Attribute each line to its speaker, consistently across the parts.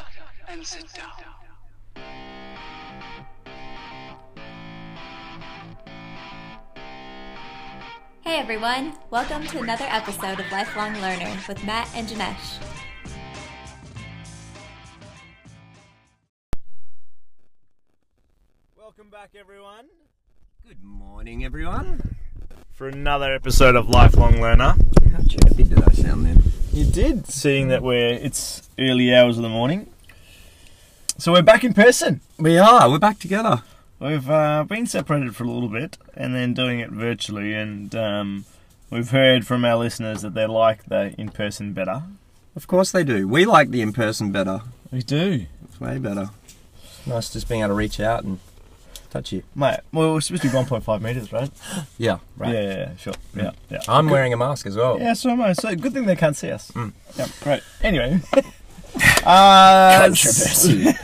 Speaker 1: up and sit down.
Speaker 2: Hey everyone, welcome to another episode of Lifelong Learner with Matt and Janesh.
Speaker 3: Welcome back, everyone,
Speaker 4: Good morning, everyone.
Speaker 3: For another episode of Lifelong Learner.
Speaker 4: How chirpy did I sound then?
Speaker 3: You did, seeing that we're it's early hours of the morning. So we're back in person.
Speaker 4: We are. We're back together.
Speaker 3: We've uh, been separated for a little bit, and then doing it virtually, and um, we've heard from our listeners that they like the in person better.
Speaker 4: Of course they do. We like the in person better.
Speaker 3: We do,
Speaker 4: It's way better. Nice just being able to reach out and touch you.
Speaker 3: mate. Well, we're supposed to be 1.5 meters, right?
Speaker 4: Yeah, right.
Speaker 3: Yeah, yeah, yeah, sure. Yeah, yeah.
Speaker 4: I'm wearing a mask as well.
Speaker 3: Yeah, so am I. So good thing they can't see us.
Speaker 4: Mm.
Speaker 3: Yeah, great. Anyway, uh,
Speaker 4: Controversy.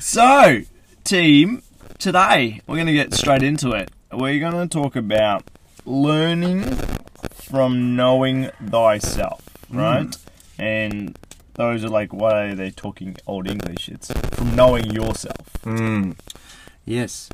Speaker 3: So, team, today we're going to get straight into it. We're going to talk about learning from knowing thyself, right? And those are like, what are they talking old English? It's from knowing yourself.
Speaker 4: Mm. Yes.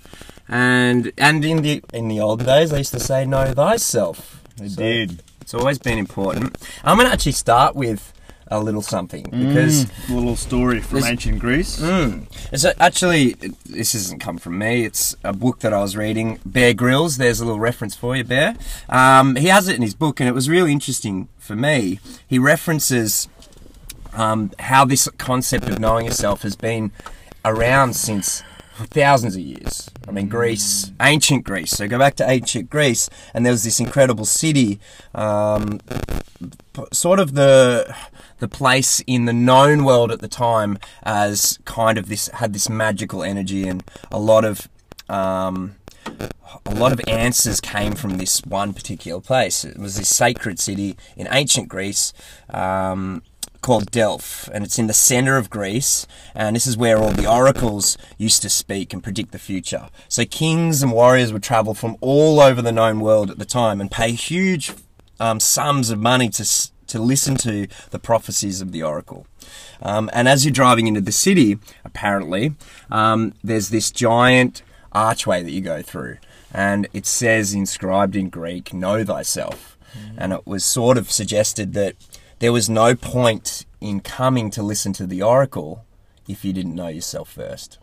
Speaker 4: And and in the in the old days, they used to say, "Know thyself."
Speaker 3: They
Speaker 4: So
Speaker 3: did.
Speaker 4: It's always been important. I'm going to actually start with a little something because
Speaker 3: Mm, a little story from ancient Greece.
Speaker 4: Mm. It's a, actually this hasn't come from me. It's a book that I was reading. Bear Grylls. There's a little reference for you, Bear. Um, he has it in his book, and it was really interesting for me. He references um, how this concept of knowing yourself has been around since thousands of years. I mean, Greece, ancient Greece. So go back to ancient Greece, and there was this incredible city, um, sort of the the place in the known world at the time as kind of this had this magical energy and a lot of um, a lot of answers came from this one particular place. It was this sacred city in ancient Greece um, called Delphi, and it's in the center of Greece. And this is where all the oracles used to speak and predict the future. So kings and warriors would travel from all over the known world at the time and pay huge um, sums of money to to listen to the prophecies of the oracle. Um, and as you're driving into the city, apparently, um, there's this giant archway that you go through, and it says inscribed in Greek, "Know thyself," and it was sort of suggested that there was no point in coming to listen to the oracle if you didn't know yourself first.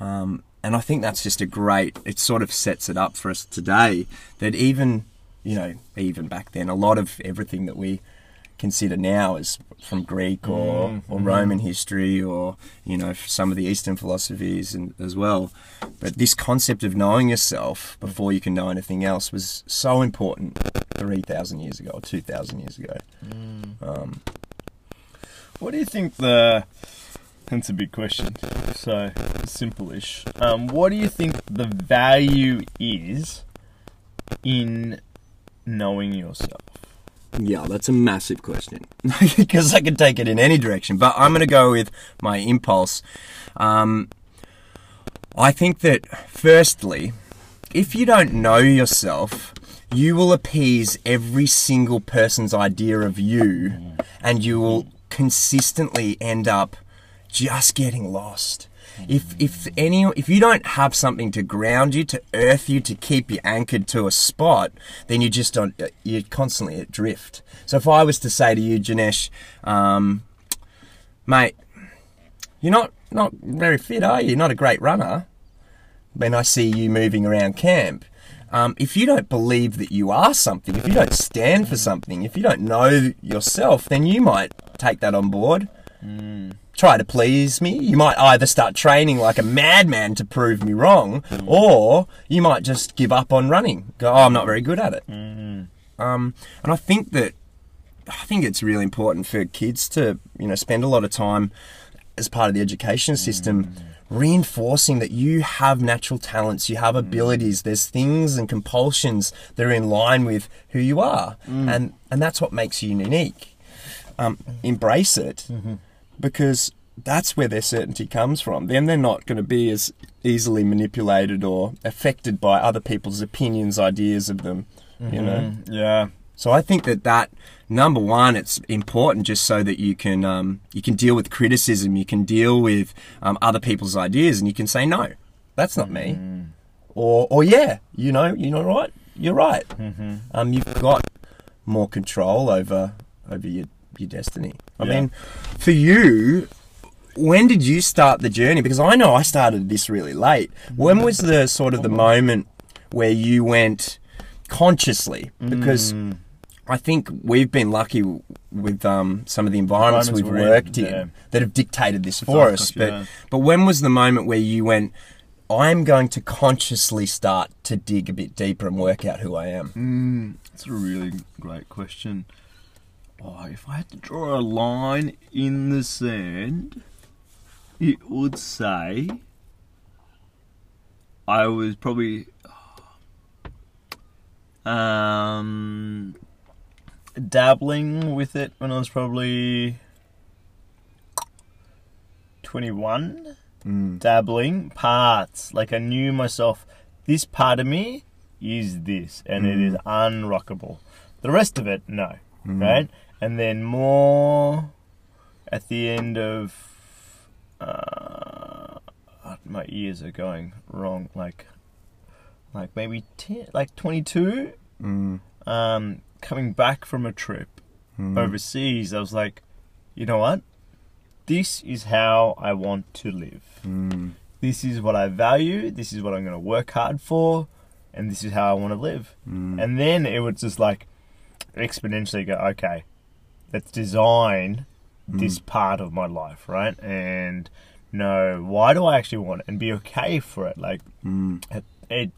Speaker 4: Um, and I think that's just a great. It sort of sets it up for us today that even, you know, even back then, a lot of everything that we consider now is from Greek or, or Roman history or you know some of the Eastern philosophies and as well. But this concept of knowing yourself before you can know anything else was so important three thousand years ago or two thousand years ago. Um,
Speaker 3: What do you think the? That's a big question. So simple-ish. Um, what do you think the value is in knowing yourself?
Speaker 4: Yeah, that's a massive question because I can take it in any direction. But I'm going to go with my impulse. Um, I think that, firstly, if you don't know yourself, you will appease every single person's idea of you, and you will consistently end up just getting lost. If if any if you don't have something to ground you, to earth you, to keep you anchored to a spot, then you just don't. You're constantly adrift. So if I was to say to you, Janesh, um, mate, you're not not very fit, are you? You're not a great runner. When I see you moving around camp, um, if you don't believe that you are something, if you don't stand for something, if you don't know yourself, then you might take that on board. Try to please me. You might either start training like a madman to prove me wrong, hmm. or you might just give up on running. Go, oh, I'm not very good at it. Mm-hmm. Um, and I think that I think it's really important for kids to you know spend a lot of time as part of the education system mm. reinforcing that you have natural talents, you have mm. abilities, there's things and compulsions that are in line with who you are, mm. and and that's what makes you unique. Um, embrace it mm-hmm. Because that's where their certainty comes from. Then they're not going to be as easily manipulated or affected by other people's opinions, ideas of them. You know.
Speaker 3: Yeah.
Speaker 4: So I think that that number one, it's important just so that you can um, you can deal with criticism, you can deal with um, other people's ideas, and you can say no, that's not me, or or yeah, you know, you know right, you're right. Um, you've got more control over over your your destiny. I
Speaker 3: Yeah.
Speaker 4: mean, for you, when did you start the journey? Because I know I started this really late. When was the sort of the moment where you went consciously? Because I think we've been lucky with um, some of the environments,
Speaker 3: Environments
Speaker 4: we've
Speaker 3: in,
Speaker 4: worked in
Speaker 3: yeah.
Speaker 4: that have dictated this for us. But
Speaker 3: yeah.
Speaker 4: but when was the moment where you went? I'm going to consciously start to dig a bit deeper and work out who I am.
Speaker 3: That's a really great question. Oh, if I had to draw a line in the sand, it would say I was probably um dabbling with it when I was probably 21 mm. dabbling parts. Like I knew myself this part of me is this and it mm. is unrockable. The rest of it no mm. right and then more at the end of uh, my ears are going wrong like like maybe 10 like 22 um coming back from a trip overseas i was like you know what? This is how i want to live. This is what i value this is what i'm going to work hard for and this is how i want to live and then it would just like exponentially go okay let's design this part of my life right? And know why do i actually want it and be okay for it? Like at, at,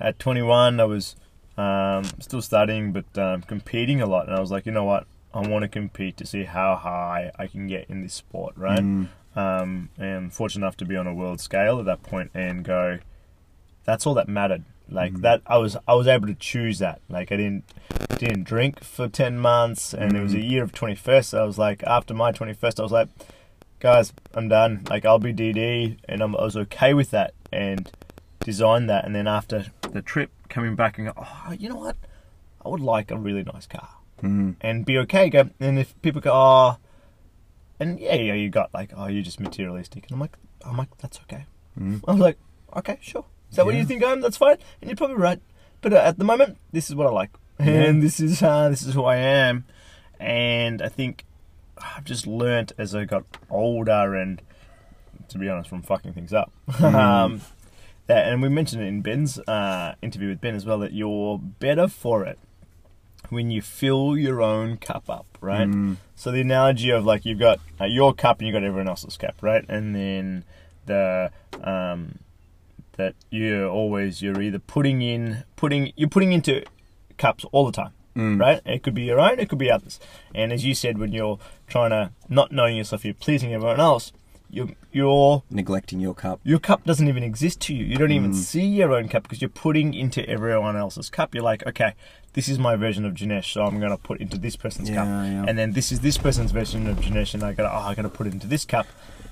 Speaker 3: at 21 i was um, still studying but um, competing a lot. And i was like you know what? I want to compete to see how high i can get in this sport right? Um, and fortunate enough to be on a world scale at that point and go that's all that mattered like mm-hmm. that i was i was able to choose that. Like i didn't didn't drink for 10 months and it was a mm-hmm. year of 21st i was like after my 21st i was like guys i'm done. Like i'll be dd and I'm, i was okay with that and designed that. And then after the trip coming back and go oh you know what? I would like a really nice car. Mm-hmm. And be okay go and if people go oh and yeah, yeah, you got like, oh, you're just materialistic, and I'm like, I'm like, that's okay. I was like, okay, sure. Is that what you think I am? That's fine, and you're probably right. But uh, at the moment, this is what I like, and this is uh, this is who I am, and I think I've just learnt as I got older, and to be honest, from fucking things up. um, that, and we mentioned it in Ben's uh, interview with Ben as well that you're better for it when you fill your own cup up, right? So the analogy of like you've got uh, your cup and you've got everyone else's cup, right? And then the um, that you're always you're either putting in putting you're putting into cups all the time, right? It could be your own, it could be others. And as you said, when you're trying to not knowing yourself, you're pleasing everyone else. Your your
Speaker 4: Neglecting your cup.
Speaker 3: your cup doesn't even exist to you. You don't even see your own cup because you're putting into everyone else's cup. You're like, okay, this is my version of Janesh, so I'm gonna put into this person's cup,
Speaker 4: Yeah, yeah.
Speaker 3: and then this is this person's version of Janesh, and I gotta, oh, I gotta put it into this cup.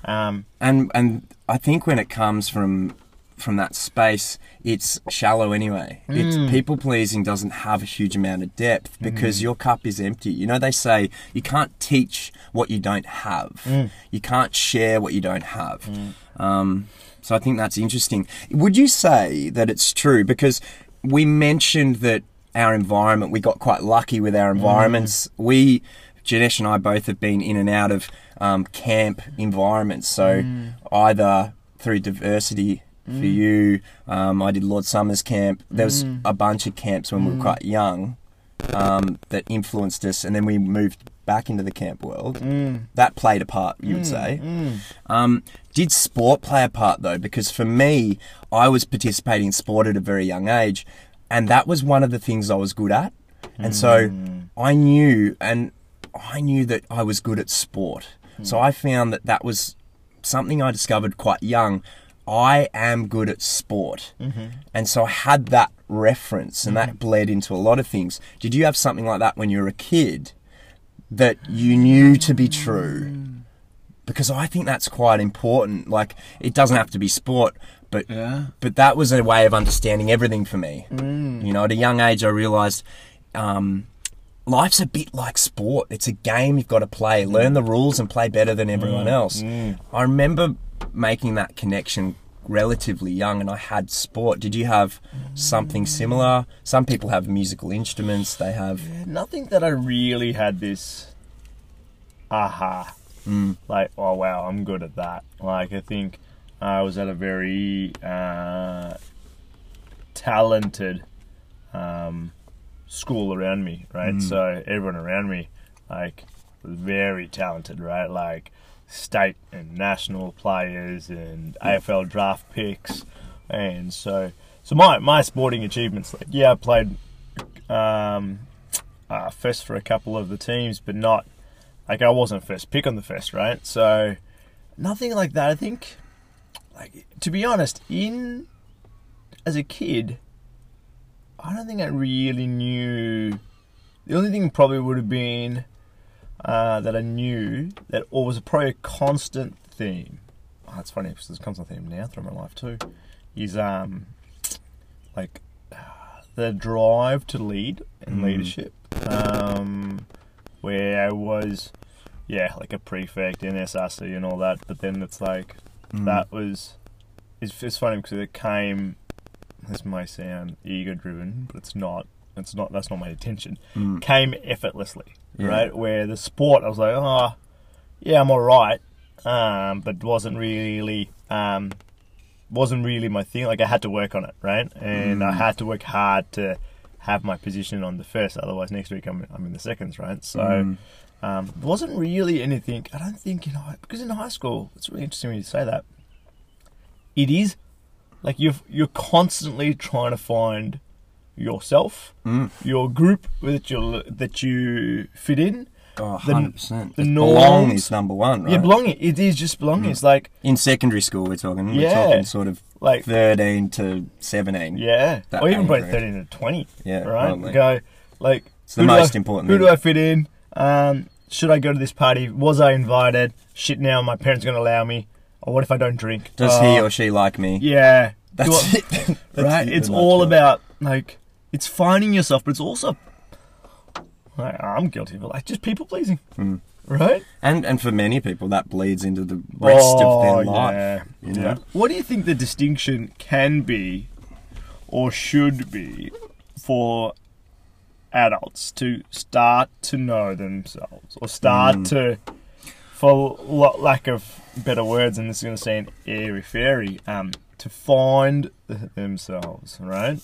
Speaker 3: Um,
Speaker 4: and and I think when it comes from from that space, it's shallow anyway. It's mm. people pleasing doesn't have a huge amount of depth because mm. your cup is empty. You know they say you can't teach what you don't have. Mm. You can't share what you don't have. Um, so I think that's interesting. Would you say that it's true because we mentioned that our environment we got quite lucky with our environments. We Janesh and I both have been in and out of um, camp environments. So either through diversity for mm. you, um, I did Lord Somers camp. There was mm. a bunch of camps when we were mm. quite young um, that influenced us, and then we moved back into the camp world. That played a part, you would say. Um, did sport play a part though? Because for me, I was participating in sport at a very young age, and that was one of the things I was good at. And so I knew, and I knew that I was good at sport. So I found that that was something I discovered quite young. I am good at sport. Mm-hmm. And so I had that reference, and that mm-hmm. bled into a lot of things. Did you have something like that when you were a kid that you knew to be true? Mm. Because I think that's quite important. Like, it doesn't have to be sport, but
Speaker 3: Yeah.
Speaker 4: but that was a way of understanding everything for me. Mm. You know, at a young age, I realised um, life's a bit like sport. It's a game you've got to play, learn mm. the rules, and play better than everyone else. I remember making that connection relatively young, and I had sport. Did you have something similar? Some people have musical instruments. They have.
Speaker 3: Nothing that I really had this aha. Like, oh wow, I'm good at that. Like, I think I was at a very uh, talented um, school around me, right? So everyone around me, like, was very talented, right? Like, state and national players and AFL draft picks, and so so my my sporting achievements, like, yeah, I played um, uh, first for a couple of the teams, but not like I wasn't first pick on the first, right? So nothing like that. I think, like to be honest, in as a kid, I don't think I really knew. The only thing probably would have been uh, that I knew that, or was probably a constant theme. Oh, it's funny because there's a constant theme now through my life too. Is um like the drive to lead and leadership. Um, where I was, yeah, like a prefect in SRC and all that. But then it's like that was. It's, it's funny because it came. This may sound ego driven, but it's not. It's not. That's not my intention. Came effortlessly,
Speaker 4: Yeah.
Speaker 3: right? Where the sport, I was like, oh, yeah, I'm all right, um, but wasn't really. Um, wasn't really my thing. Like I had to work on it, right? And I had to work hard to have my position on the first. Otherwise, next week I'm I'm in the seconds, right? So um, wasn't really anything. I don't think in high because in high school it's really interesting when you say that. It is like you're you're constantly trying to find yourself, mm. your group that you that you fit in.
Speaker 4: Oh,
Speaker 3: The-
Speaker 4: 100%.
Speaker 3: the
Speaker 4: belong is number one, right?
Speaker 3: Yeah, belonging. It is just belonging. It's mm. like
Speaker 4: In secondary school, we're talking. We're
Speaker 3: Yeah.
Speaker 4: talking sort of
Speaker 3: Like-
Speaker 4: 13 to 17.
Speaker 3: Yeah, or even probably thirteen to twenty.
Speaker 4: Yeah,
Speaker 3: right.
Speaker 4: probably.
Speaker 3: Go like
Speaker 4: It's the most
Speaker 3: I-
Speaker 4: important
Speaker 3: Who
Speaker 4: thing.
Speaker 3: do I fit in? Um, should I go to this party? Was I invited? Shit, now my parents are going to allow me. Or what if I don't drink?
Speaker 4: Does he
Speaker 3: Oh,
Speaker 4: or she like me?
Speaker 3: Yeah,
Speaker 4: That's
Speaker 3: I-
Speaker 4: it. That's
Speaker 3: right.
Speaker 4: it
Speaker 3: It's all about like it's finding yourself, but it's also I'm guilty of it. Like just people pleasing,
Speaker 4: Hmm.
Speaker 3: right?
Speaker 4: And and for many people, that bleeds into the rest of their life.
Speaker 3: Oh, Yeah,
Speaker 4: you know?
Speaker 3: yeah. What do you think the distinction can be, or should be, for adults to start to know themselves, or start
Speaker 4: Mm.
Speaker 3: to, for lack of better words, and this is going to sound airy fairy, um, to find themselves, right?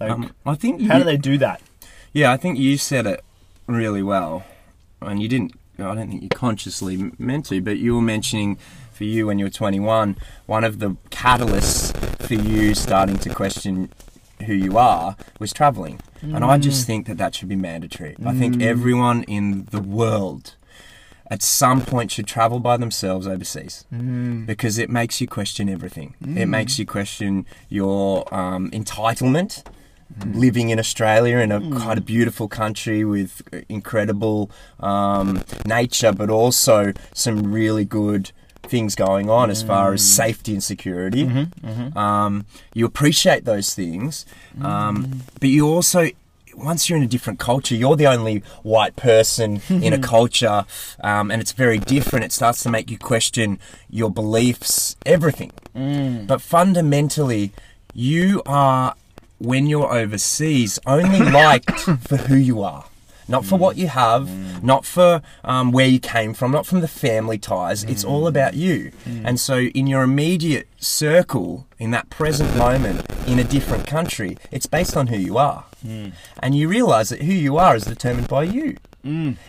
Speaker 3: Like,
Speaker 4: Um, I think
Speaker 3: how
Speaker 4: you-
Speaker 3: do they do that?
Speaker 4: Yeah, I think you said it really well, and you didn't. I don't think you consciously meant to, but you were mentioning for you when you were 21, one of the catalysts for you starting to question who you are was traveling, and I just think that that should be mandatory. I think everyone in the world. At some point, should travel by themselves overseas because it makes you question everything. It makes you question your um, entitlement living in Australia in a quite a beautiful country with incredible um, nature, but also some really good things going on as far as safety and security. Um, you appreciate those things, um, but you also. Once you're in a different culture, you're the only white person in a culture, um, and it's very different. It starts to make you question your beliefs, everything. But fundamentally, you are, when you're overseas, only liked for who you are. Not for what you have, mm. not for um, where you came from, not from the family ties. It's all mm. about you. Mm. And so, in your immediate circle, in that present moment, in a different country, it's based on who you are. And you realize that who you are is determined by you.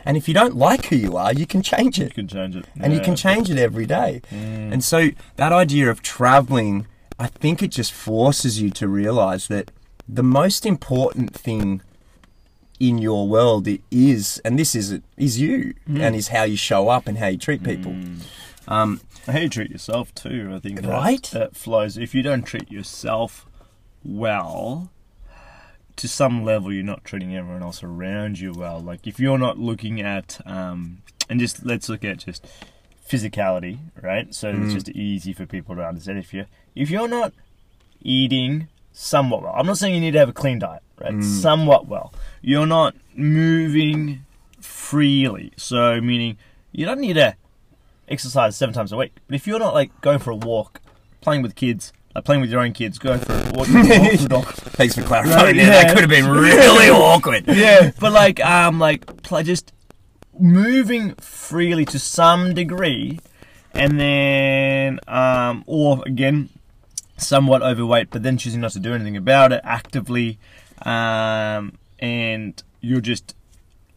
Speaker 4: And if you don't like who you are, you can change it
Speaker 3: You can change it,
Speaker 4: and you can change it every day. And so that idea of traveling, I think it just forces you to realize that the most important thing in your world is, and this is is you, and is how you show up and how you treat people. Um,
Speaker 3: how you treat yourself too. I think
Speaker 4: Right?
Speaker 3: that flows. If you don't treat yourself well, to some level, you're not treating everyone else around you well. Like if you're not looking at, um, and just let's look at just physicality, right? So it's just easy for people to understand. If you if you're not eating somewhat well. I'm not saying you need to have a clean diet, right? Somewhat well. You're not moving freely, so meaning you don't need to exercise seven times a week. But if you're not like going for a walk, playing with kids, like playing with your own kids, going for a walk, walk.
Speaker 4: Thanks for clarifying.
Speaker 3: Right,
Speaker 4: there. That could have been really awkward.
Speaker 3: yeah, but like um like pl- just moving freely to some degree, and then um or again somewhat overweight, but then choosing not to do anything about it actively, um and you're just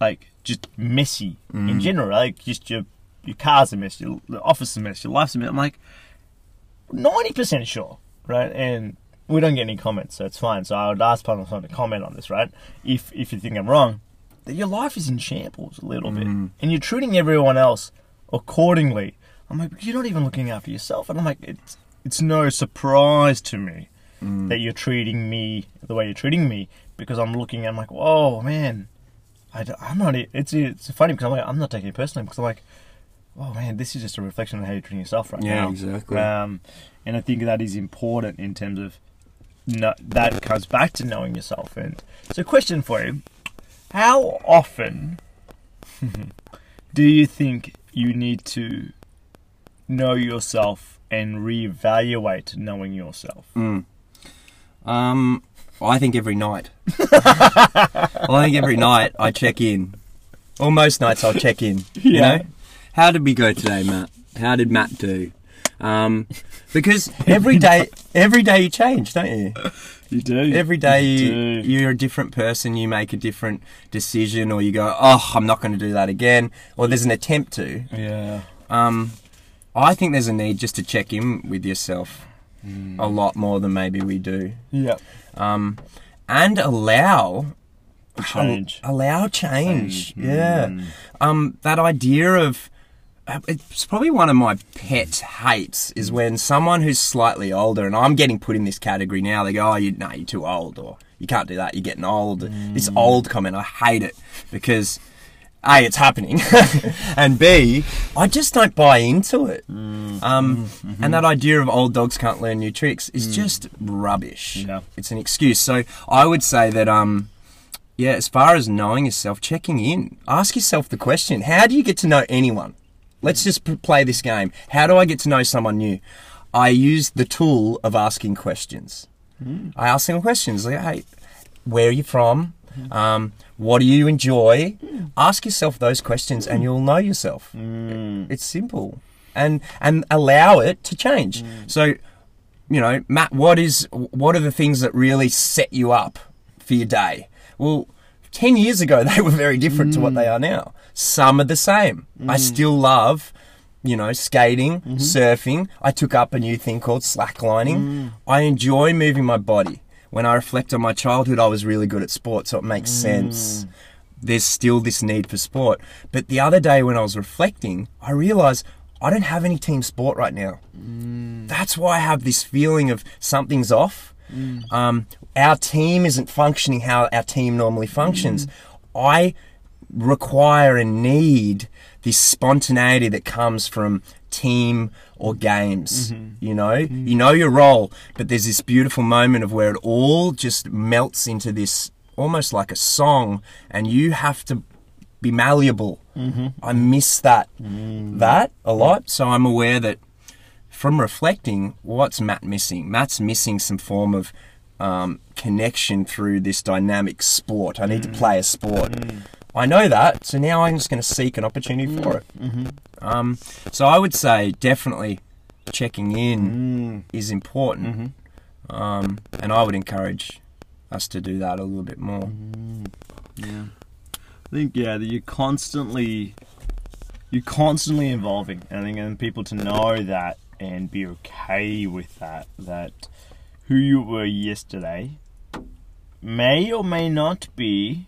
Speaker 3: like just messy in general, like just your your car's a mess, your office is a mess, your life's a mess. I'm like ninety percent sure, right? And we don't get any comments, so it's fine. So I would ask someone to comment on this, right? If if you think I'm wrong, that your life is in shambles a little bit, and you're treating everyone else accordingly. I'm like, you're not even looking after yourself, and I'm like, it's it's no surprise to me that you're treating me the way you're treating me because I'm looking. I'm like, whoa, man, I, am not. It's it's funny because I'm like, I'm not taking it personally because I'm like, oh man, this is just a reflection of how you're treating yourself right
Speaker 4: Yeah,
Speaker 3: now.
Speaker 4: Yeah, exactly.
Speaker 3: Um, and I think that is important in terms of no, that comes back to knowing yourself. And so, question for you: How often do you think you need to know yourself and reevaluate knowing yourself?
Speaker 4: Um, I think every night. I think every night I check in. Or most nights I'll check in. You
Speaker 3: Yeah.
Speaker 4: know, how did we go today, Matt? How did Matt do? Um, because every day, every day you change, don't you?
Speaker 3: You do.
Speaker 4: Every day
Speaker 3: You
Speaker 4: you,
Speaker 3: do.
Speaker 4: you're a different person. You make a different decision, or you go, "Oh, I'm not going to do that again," or there's an attempt to.
Speaker 3: Yeah.
Speaker 4: Um, I think there's a need just to check in with yourself a lot more than maybe we do
Speaker 3: Yeah.
Speaker 4: um, and allow
Speaker 3: Change.
Speaker 4: allow change.
Speaker 3: Change.
Speaker 4: Yeah,
Speaker 3: Mm.
Speaker 4: um, that idea of uh, it's probably one of my pet hates is when someone who's slightly older, and I'm getting put in this category now. They go, "Oh, you, no, you're too old," or "You can't do that. You're getting old." This old comment, I hate it because. A, it's happening, and B, I just don't buy into it. Mm. Um, mm, And mm-hmm. that idea of old dogs can't learn new tricks is mm. just rubbish.
Speaker 3: Yeah.
Speaker 4: It's an excuse. So I would say that, um, yeah, as far as knowing yourself, checking in, ask yourself the question: How do you get to know anyone? Let's just p- play this game. How do I get to know someone new? I use the tool of asking questions. Hmm. I ask them questions like, "Hey, where are you from? Mm. Um, what do you enjoy?" Ask yourself those questions, and you'll know yourself. Mm. It's simple, and and allow it to change. Mm. So, you know, Matt, what is what are the things that really set you up for your day? Well, ten years ago they were very different to what they are now. Some are the same. I still love, you know, skating, mm-hmm. surfing. I took up a new thing called slacklining. I enjoy moving my body. When I reflect on my childhood, I was really good at sport, so it makes mm. sense. There's still this need for sport. But the other day when I was reflecting, I realized I don't have any team sport right now. Mm. That's why I have this feeling of something's off. Mm. Um, our team isn't functioning how our team normally functions. I require and need this spontaneity that comes from team or games. Mm-hmm. You know, mm-hmm. you know your role, but there's this beautiful moment of where it all just melts into this almost like a song, and you have to be malleable. Mm-hmm. I miss that that a lot, so I'm aware that from reflecting, what's Matt missing? Matt's missing some form of um, connection through this dynamic sport. I need to play a sport. I know that, so now I'm just going to seek an opportunity for it. Um, so I would say definitely checking in is important, um, and I would encourage us to do that a little bit more.
Speaker 3: Yeah. I think yeah that you're constantly you're constantly evolving. And I think and people to know that and be okay with that that who you were yesterday may or may not be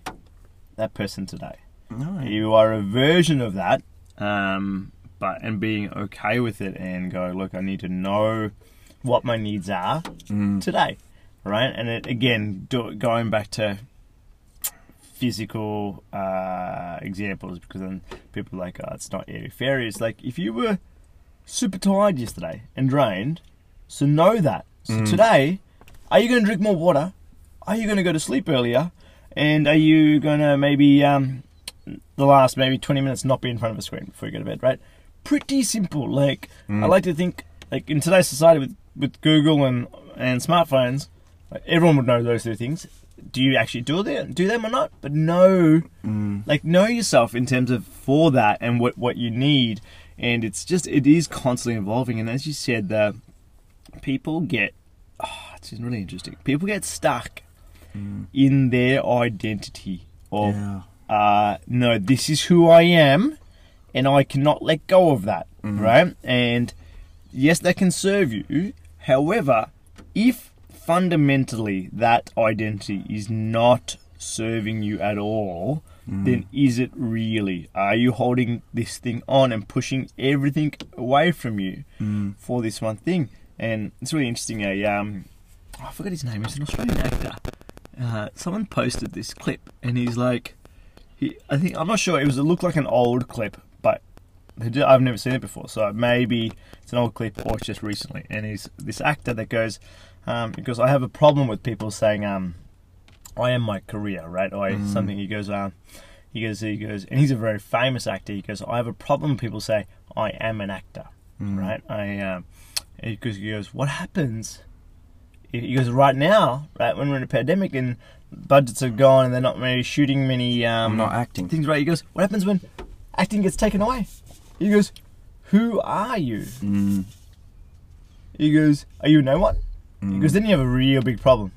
Speaker 3: that person today.
Speaker 4: No.
Speaker 3: You are a version of that, um, but and being okay with it and go, look, I need to know what my needs are today, right? And it, again, do, going back to physical uh, examples, because then people are like, oh, it's not airy fairy. It's like if you were super tired yesterday and drained, so know that. So today, Are you going to drink more water? Are you going to go to sleep earlier? And are you going to maybe um, the last maybe 20 minutes not be in front of a screen before you go to bed, right? Pretty simple. Like I mm. like to think like in today's society with, with Google and and smartphones, like, everyone would know those two things. Do you actually do them, do them or not? But know, mm. like know yourself in terms of for that and what what you need. And it's just it is constantly evolving. And as you said, the people get oh, it's really interesting. People get stuck mm. in their identity of
Speaker 4: Yeah.
Speaker 3: Uh, no, this is who I am, and I cannot let go of that, right? And yes, that can serve you. However, if fundamentally that identity is not serving you at all, then is it really? Are you holding this thing on and pushing everything away from you for this one thing? And it's really interesting. A um, I forgot his name. He's an Australian actor. Uh, someone posted this clip, and he's like, he, I think I'm not sure. It was it looked like an old clip, but I've never seen it before. So maybe it's an old clip or it's just recently. And he's this actor that goes, um, because I have a problem with people saying, um, I am my career, right? Or I- something. He goes, um, he goes, he goes, and he's a very famous actor. He goes, I have a problem. when People say I am an actor, right? I um, because he goes, what happens? He goes, right now, right when we're in a pandemic and budgets are gone and they're not really shooting many um,
Speaker 4: I'm not acting.
Speaker 3: things right. He goes, what happens when acting gets taken away? He goes, who are you?
Speaker 4: Mm.
Speaker 3: He goes, are you no one? He goes, then you have a real big problem.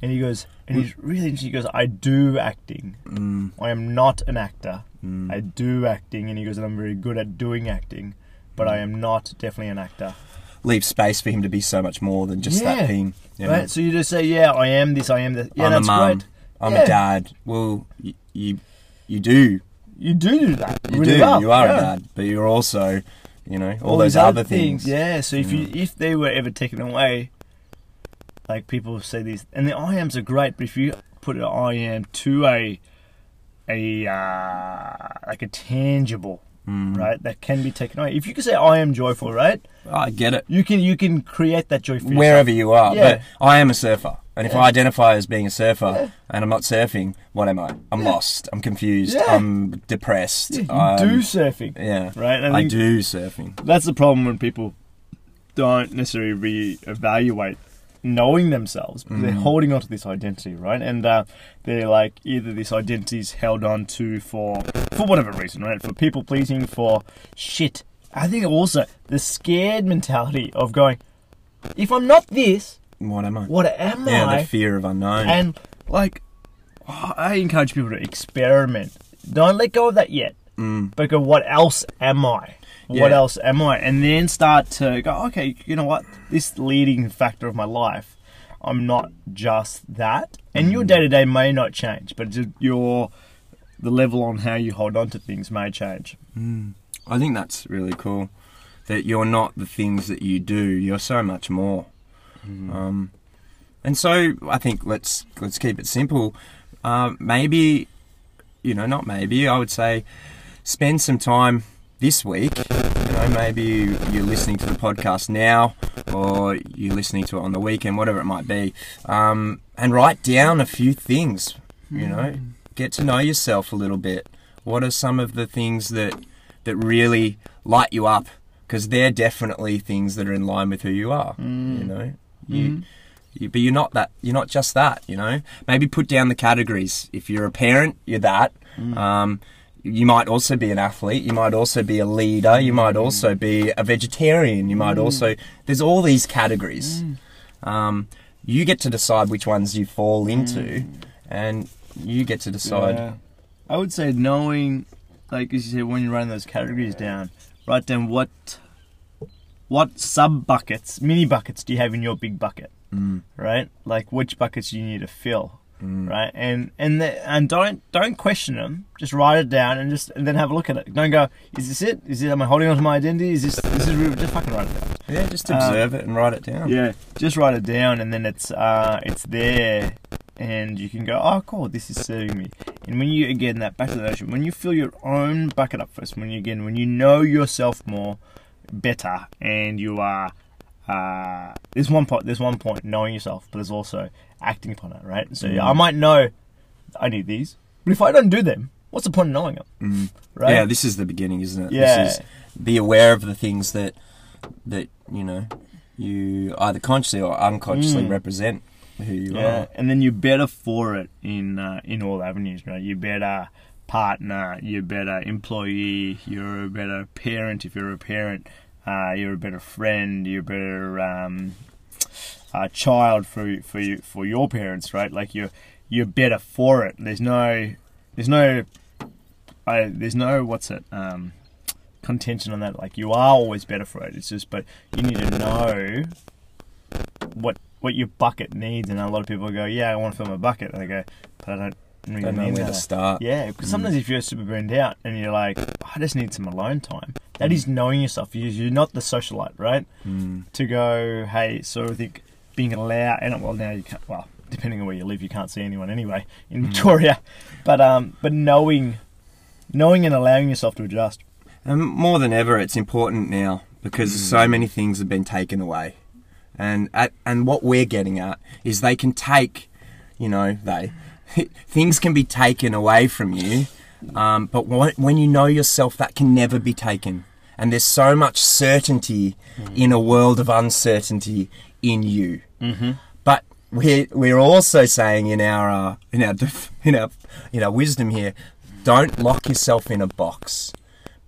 Speaker 3: And he goes, and he's really interesting. He goes, I do acting.
Speaker 4: Mm.
Speaker 3: I am not an actor. I do acting. And he goes, and I'm very good at doing acting, but I am not definitely an actor.
Speaker 4: Leave space for him to be so much more than just
Speaker 3: Yeah.
Speaker 4: that thing. you know?
Speaker 3: Right? So you just say, yeah, I am this, I am that. Yeah,
Speaker 4: I'm
Speaker 3: that's
Speaker 4: a mum.
Speaker 3: great.
Speaker 4: I'm
Speaker 3: Yeah.
Speaker 4: a dad. Well, you, you you do
Speaker 3: You do do that.
Speaker 4: you
Speaker 3: really
Speaker 4: do
Speaker 3: well.
Speaker 4: you are
Speaker 3: yeah.
Speaker 4: a dad, but you're also you know all,
Speaker 3: these
Speaker 4: those other things.
Speaker 3: Yeah. So if you if they were ever taken away, like people say these, and the I ams are great, but if you put an I am to a a uh, like a tangible,
Speaker 4: Mm.
Speaker 3: right, that can be taken away. If you can say I am joyful, right,
Speaker 4: I get it.
Speaker 3: you can you can create that joy.
Speaker 4: Wherever you are,
Speaker 3: Yeah.
Speaker 4: but I am a surfer, and if I identify as being a surfer and I'm not surfing, what am I? I'm lost. I'm confused.
Speaker 3: Yeah.
Speaker 4: I'm depressed.
Speaker 3: Yeah, you
Speaker 4: I'm-
Speaker 3: do surfing,
Speaker 4: Yeah,
Speaker 3: right? And
Speaker 4: I do surfing.
Speaker 3: That's the problem when people don't necessarily re-evaluate knowing themselves because they're holding on to this identity, right? And uh, they're like either this identity is held on to for for whatever reason, right? For people pleasing, for shit. I think also the scared mentality of going, if I'm not this,
Speaker 4: What am I?
Speaker 3: what am
Speaker 4: yeah,
Speaker 3: I?
Speaker 4: the fear of unknown.
Speaker 3: And like, oh, I encourage people to experiment. Don't let go of that yet.
Speaker 4: Mm.
Speaker 3: But go, what else am I? What
Speaker 4: Yeah.
Speaker 3: else am I? And then start to go, okay, you know what? This leading factor of my life, I'm not just that. And
Speaker 4: Mm.
Speaker 3: your day to day may not change, but your the level on how you hold on to things may change.
Speaker 4: I think that's really cool. That you're not the things that you do. You're so much more. Um, and so I think let's let's keep it simple. Uh, maybe, you know, not maybe. I would say, spend some time this week. You know, maybe you, you're listening to the podcast now, or you're listening to it on the weekend, whatever it might be, um, and write down a few things. You know, get to know yourself a little bit. What are some of the things that that really light you up? Because they're definitely things that are in line with who you are. You know, you, you, but you're not that. You're not just that. You know, maybe put down the categories. If you're a parent, you're that. Um, you might also be an athlete. You might also be a leader. You might also be a vegetarian. You might also. There's all these categories. Um, you get to decide which ones you fall into, and you get to decide.
Speaker 3: Yeah. I would say knowing, like as you said, when you're writing those categories down, write down what what sub buckets, mini buckets do you have in your big bucket,
Speaker 4: Mm.
Speaker 3: right? Like which buckets you need to fill, right? And and the, and don't don't question them. Just write it down and just and then have a look at it. Don't go, is this it? Is it? Am I holding on to my identity? Is this? This is real? Just fucking write it down.
Speaker 4: Yeah, just observe it and write it down.
Speaker 3: Yeah, just write it down, and then it's uh, it's there, and you can go, oh, cool, this is serving me. And when you again that back to the notion, when you fill your own bucket up first, when you again when you know yourself more, better, and you are uh, there's one point. There's one point knowing yourself, but there's also acting upon it, right? So I might know I need these, but if I don't do them, what's the point of knowing them? Right?
Speaker 4: Yeah, this is the beginning, isn't it?
Speaker 3: Yeah.
Speaker 4: This is be aware of the things that that you know you either consciously or unconsciously
Speaker 3: Mm.
Speaker 4: represent who you
Speaker 3: Yeah,
Speaker 4: are.
Speaker 3: and then you're better for it in uh, in all avenues, right? You're better partner, you're better employee, you're a better parent if you're a parent, uh, you're a better friend, you're a better um, uh, child for for you for your parents, right? Like you're you're better for it. There's no there's no I, there's no what's it um, contention on that. Like you are always better for it. It's just but you need to know what what your bucket needs, and a lot of people go, "Yeah, I want to fill my bucket," and they go, "But I don't really
Speaker 4: Don't know where
Speaker 3: that."
Speaker 4: to start.
Speaker 3: Yeah, because sometimes if you're super burned out and you're like, "I just need some alone time," that is knowing yourself. You- You're not the socialite, right?
Speaker 4: Mm.
Speaker 3: To go, hey, so I think being allowed, and well, now you can't. Well, depending on where you live, you can't see anyone anyway in Victoria, but um, but knowing, knowing and allowing yourself to adjust.
Speaker 4: And more than ever, it's important now because so many things have been taken away, and at, and what we're getting at is they can take, you know, they things can be taken away from you, um, but when, when you know yourself, that can never be taken. And there's so much certainty in a world of uncertainty in you. Mm-hmm. But we're we're also saying in our uh, in our def- in our in our wisdom here, don't lock yourself in a box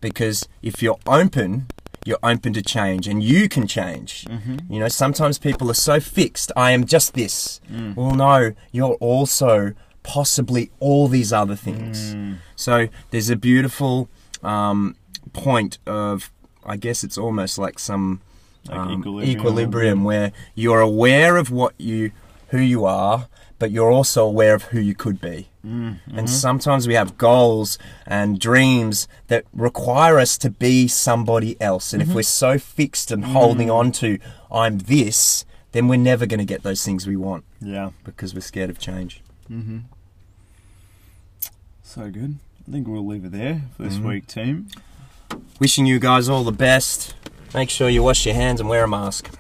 Speaker 4: because if you're open, you're open to change and you can change. You know, sometimes people are so fixed, I am just this. Well, no, you're also possibly all these other things. So there's a beautiful um, point of, I guess it's almost like some
Speaker 3: Like
Speaker 4: um,
Speaker 3: equilibrium.
Speaker 4: equilibrium where you're aware of what you, who you are, but you're also aware of who you could be. Mm-hmm. And sometimes we have goals and dreams that require us to be somebody else. And if mm-hmm. we're so fixed and holding mm-hmm. on to, I'm this, then we're never going to get those things we want
Speaker 3: Yeah,
Speaker 4: because we're scared of change.
Speaker 3: so good. I think we'll leave it there for this week, team.
Speaker 4: Wishing you guys all the best. Make sure you wash your hands and wear a mask.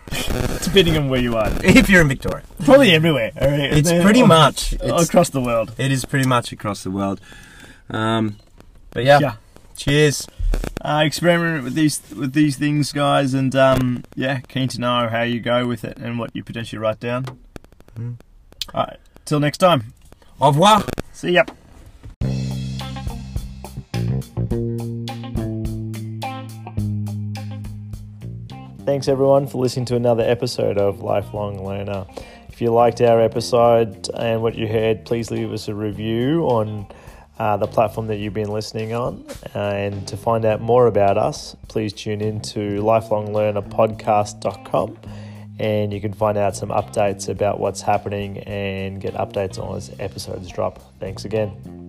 Speaker 3: Depending on where you are,
Speaker 4: If you're in Victoria.
Speaker 3: probably everywhere. all right?
Speaker 4: It's pretty
Speaker 3: all-
Speaker 4: much. It's,
Speaker 3: across the world.
Speaker 4: it is pretty much across the world. Um, but yeah,
Speaker 3: Yeah.
Speaker 4: cheers.
Speaker 3: uh, experiment with these with these things, guys, and um, yeah, keen to know how you go with it and what you potentially write down.
Speaker 4: Mm.
Speaker 3: All right, till next time.
Speaker 4: Au revoir.
Speaker 3: See ya. Thanks everyone for listening to another episode of Lifelong Learner. If you liked our episode and what you heard, please leave us a review on uh, the platform that you've been listening on. And to find out more about us, please tune in to lifelonglearnerpodcast.com and you can find out some updates about what's happening and get updates on as episodes drop. Thanks again.